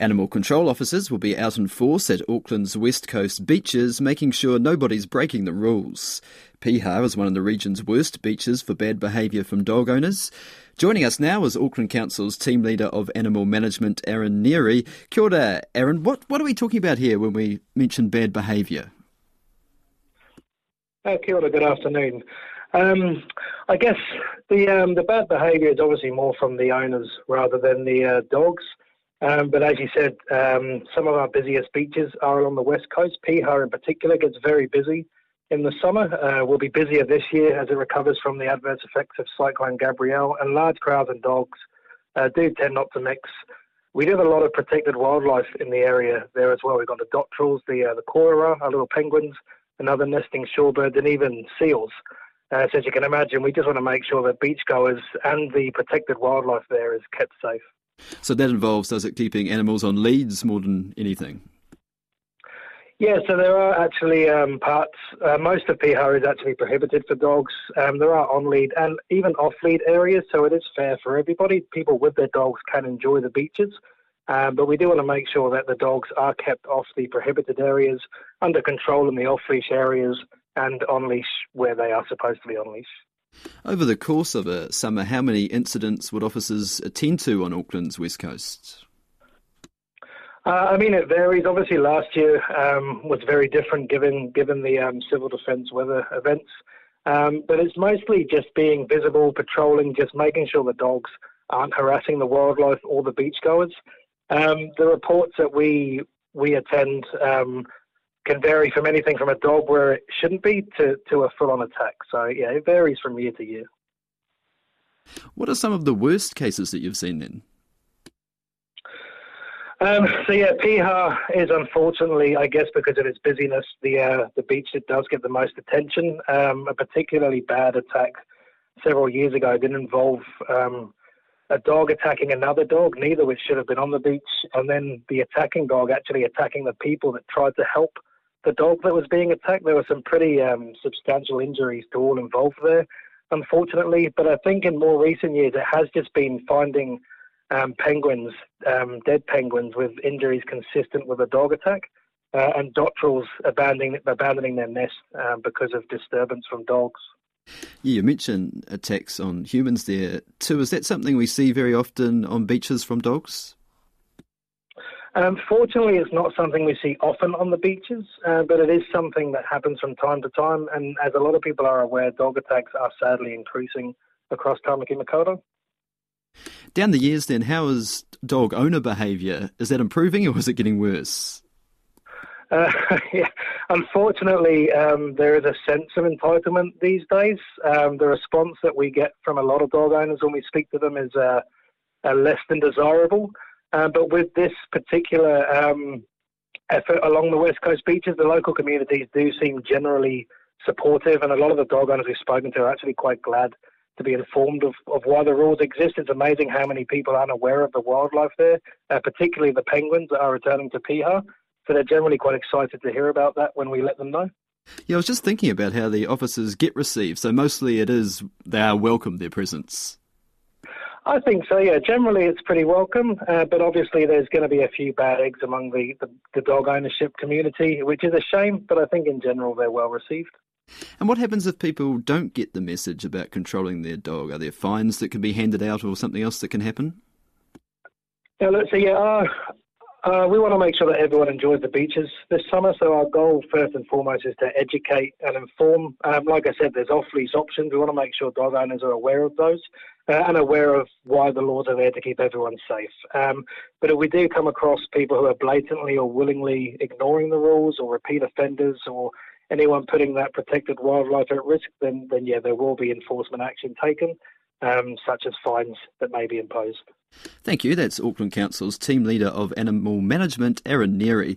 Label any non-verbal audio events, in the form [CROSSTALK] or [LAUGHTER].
Animal control officers will be out in force at Auckland's West Coast beaches, making sure nobody's breaking the rules. Piha is one of the region's worst beaches for bad behaviour from dog owners. Joining us now is Auckland Council's team leader of animal management, Aaron Neary. Kia ora, Aaron. What, what are we talking about here when we mention bad behaviour? Uh, kia ora, good afternoon. Um, I guess the um, the bad behaviour is obviously more from the owners rather than the uh, dogs. Um, but as you said, um, some of our busiest beaches are along the west coast. Piha in particular gets very busy in the summer. Uh, we'll be busier this year as it recovers from the adverse effects of Cyclone Gabrielle, and large crowds and dogs uh, do tend not to mix. We do have a lot of protected wildlife in the area there as well. We've got the dotterels, the uh, the korora, our little penguins, and other nesting shorebirds, and even seals. Uh, so as you can imagine, we just want to make sure that beachgoers and the protected wildlife there is kept safe. So that involves, does it, keeping animals on leads more than anything? Yeah, so there are actually um, parts, uh, most of Piha is actually prohibited for dogs. Um, there are on lead and even off lead areas, so it is fair for everybody. People with their dogs can enjoy the beaches, um, but we do want to make sure that the dogs are kept off the prohibited areas, under control in the off leash areas, and on leash where they are supposed to be on leash. Over the course of a summer, how many incidents would officers attend to on Auckland's west coast? Uh, I mean, it varies. Obviously, last year um, was very different given given the um, civil defence weather events. Um, but it's mostly just being visible, patrolling, just making sure the dogs aren't harassing the wildlife or the beachgoers. Um, the reports that we we attend um, can vary from anything from a dog where it shouldn't be to, to a full on attack. So, yeah, it varies from year to year. What are some of the worst cases that you've seen then? Um, so yeah, Piha is unfortunately, I guess, because of its busyness, the uh, the beach that does get the most attention. Um, a particularly bad attack several years ago didn't involve um, a dog attacking another dog, neither which should have been on the beach, and then the attacking dog actually attacking the people that tried to help the dog that was being attacked. There were some pretty um, substantial injuries to all involved there, unfortunately. But I think in more recent years, it has just been finding um, penguins, um, dead penguins with injuries consistent with a dog attack, uh, and dotterels abandoning, abandoning their nest um, because of disturbance from dogs. Yeah, you mentioned attacks on humans there too. Is that something we see very often on beaches from dogs? Um, fortunately, it's not something we see often on the beaches, uh, but it is something that happens from time to time. And as a lot of people are aware, dog attacks are sadly increasing across Tamaki Makaurau. Down the years, then, how is dog owner behaviour? Is that improving or is it getting worse? Uh, [LAUGHS] yeah, unfortunately, um, there is a sense of entitlement these days. Um, the response that we get from a lot of dog owners when we speak to them is uh, uh, less than desirable. Uh, but with this particular um, effort along the West Coast beaches, the local communities do seem generally supportive, and a lot of the dog owners we've spoken to are actually quite glad to be informed of, of why the rules exist. It's amazing how many people aren't aware of the wildlife there, uh, particularly the penguins that are returning to Piha. So they're generally quite excited to hear about that when we let them know. Yeah, I was just thinking about how the officers get received. So mostly it is they are welcome their presence. I think so. Yeah, generally it's pretty welcome, uh, but obviously there's going to be a few bad eggs among the, the, the dog ownership community, which is a shame. But I think in general they're well received. And what happens if people don't get the message about controlling their dog? Are there fines that can be handed out, or something else that can happen? Yeah, let's see. Yeah, uh, uh, we want to make sure that everyone enjoys the beaches this summer. So our goal, first and foremost, is to educate and inform. Um, like I said, there's off-leash options. We want to make sure dog owners are aware of those uh, and aware of why the laws are there to keep everyone safe. Um, but if we do come across people who are blatantly or willingly ignoring the rules, or repeat offenders, or anyone putting that protected wildlife at risk, then then yeah, there will be enforcement action taken um, such as fines that may be imposed. Thank you. That's Auckland Council's team leader of animal management, Aaron Neary.